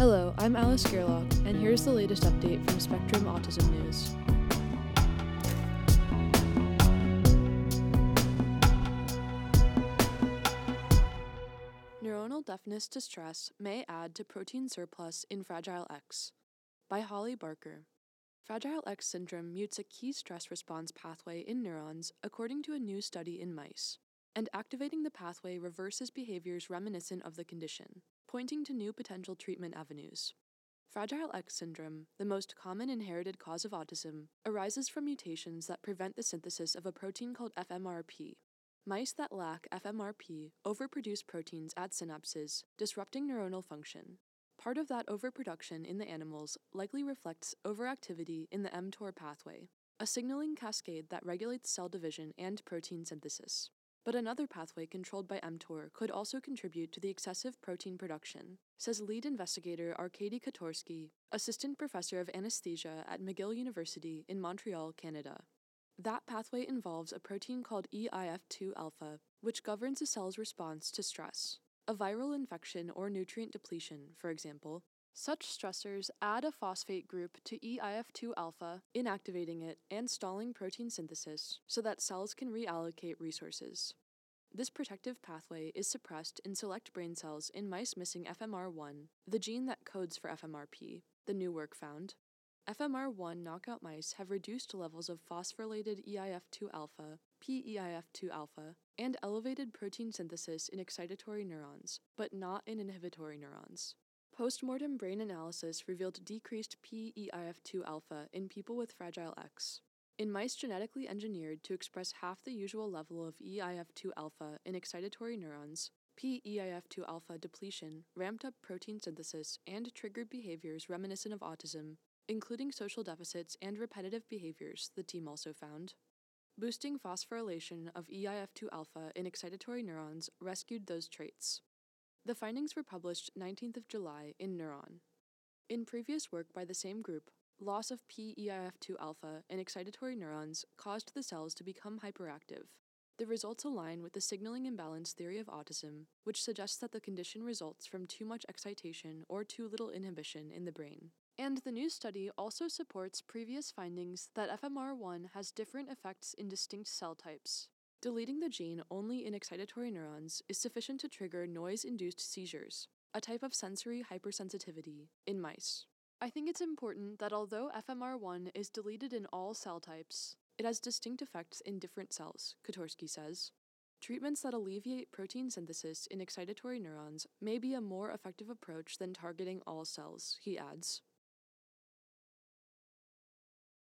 Hello, I'm Alice Gerlach, and here's the latest update from Spectrum Autism News. Neuronal deafness to stress may add to protein surplus in Fragile X. By Holly Barker. Fragile X syndrome mutes a key stress response pathway in neurons, according to a new study in mice, and activating the pathway reverses behaviors reminiscent of the condition, pointing to new potential treatment avenues. Fragile X syndrome, the most common inherited cause of autism, arises from mutations that prevent the synthesis of a protein called FMRP. Mice that lack FMRP overproduce proteins at synapses, disrupting neuronal function. Part of that overproduction in the animals likely reflects overactivity in the mTOR pathway, a signaling cascade that regulates cell division and protein synthesis. But another pathway controlled by mTOR could also contribute to the excessive protein production, says lead investigator Arkady Khoutorsky, assistant professor of anesthesia at McGill University in Montreal, Canada. That pathway involves a protein called EIF2 alpha, which governs a cell's response to stress, a viral infection or nutrient depletion, for example. Such stressors add a phosphate group to EIF2 alpha, inactivating it and stalling protein synthesis so that cells can reallocate resources. This protective pathway is suppressed in select brain cells in mice missing FMR1, the gene that codes for FMRP, the new work found. FMR1 knockout mice have reduced levels of phosphorylated EIF2 alpha, PEIF2 alpha, and elevated protein synthesis in excitatory neurons, but not in inhibitory neurons. Postmortem brain analysis revealed decreased PEIF2 alpha in people with Fragile X. In mice genetically engineered to express half the usual level of EIF2 alpha in excitatory neurons, PEIF2 alpha depletion ramped up protein synthesis and triggered behaviors reminiscent of autism, including social deficits and repetitive behaviors, the team also found. Boosting phosphorylation of EIF2 alpha in excitatory neurons rescued those traits. The findings were published 19th of July in Neuron. In previous work by the same group, loss of PEIF2 alpha in excitatory neurons caused the cells to become hyperactive. The results align with the signaling imbalance theory of autism, which suggests that the condition results from too much excitation or too little inhibition in the brain. And the new study also supports previous findings that FMR1 has different effects in distinct cell types. Deleting the gene only in excitatory neurons is sufficient to trigger noise induced seizures, a type of sensory hypersensitivity, in mice. I think it's important that although FMR1 is deleted in all cell types, it has distinct effects in different cells, Khoutorsky says. Treatments that alleviate protein synthesis in excitatory neurons may be a more effective approach than targeting all cells, he adds.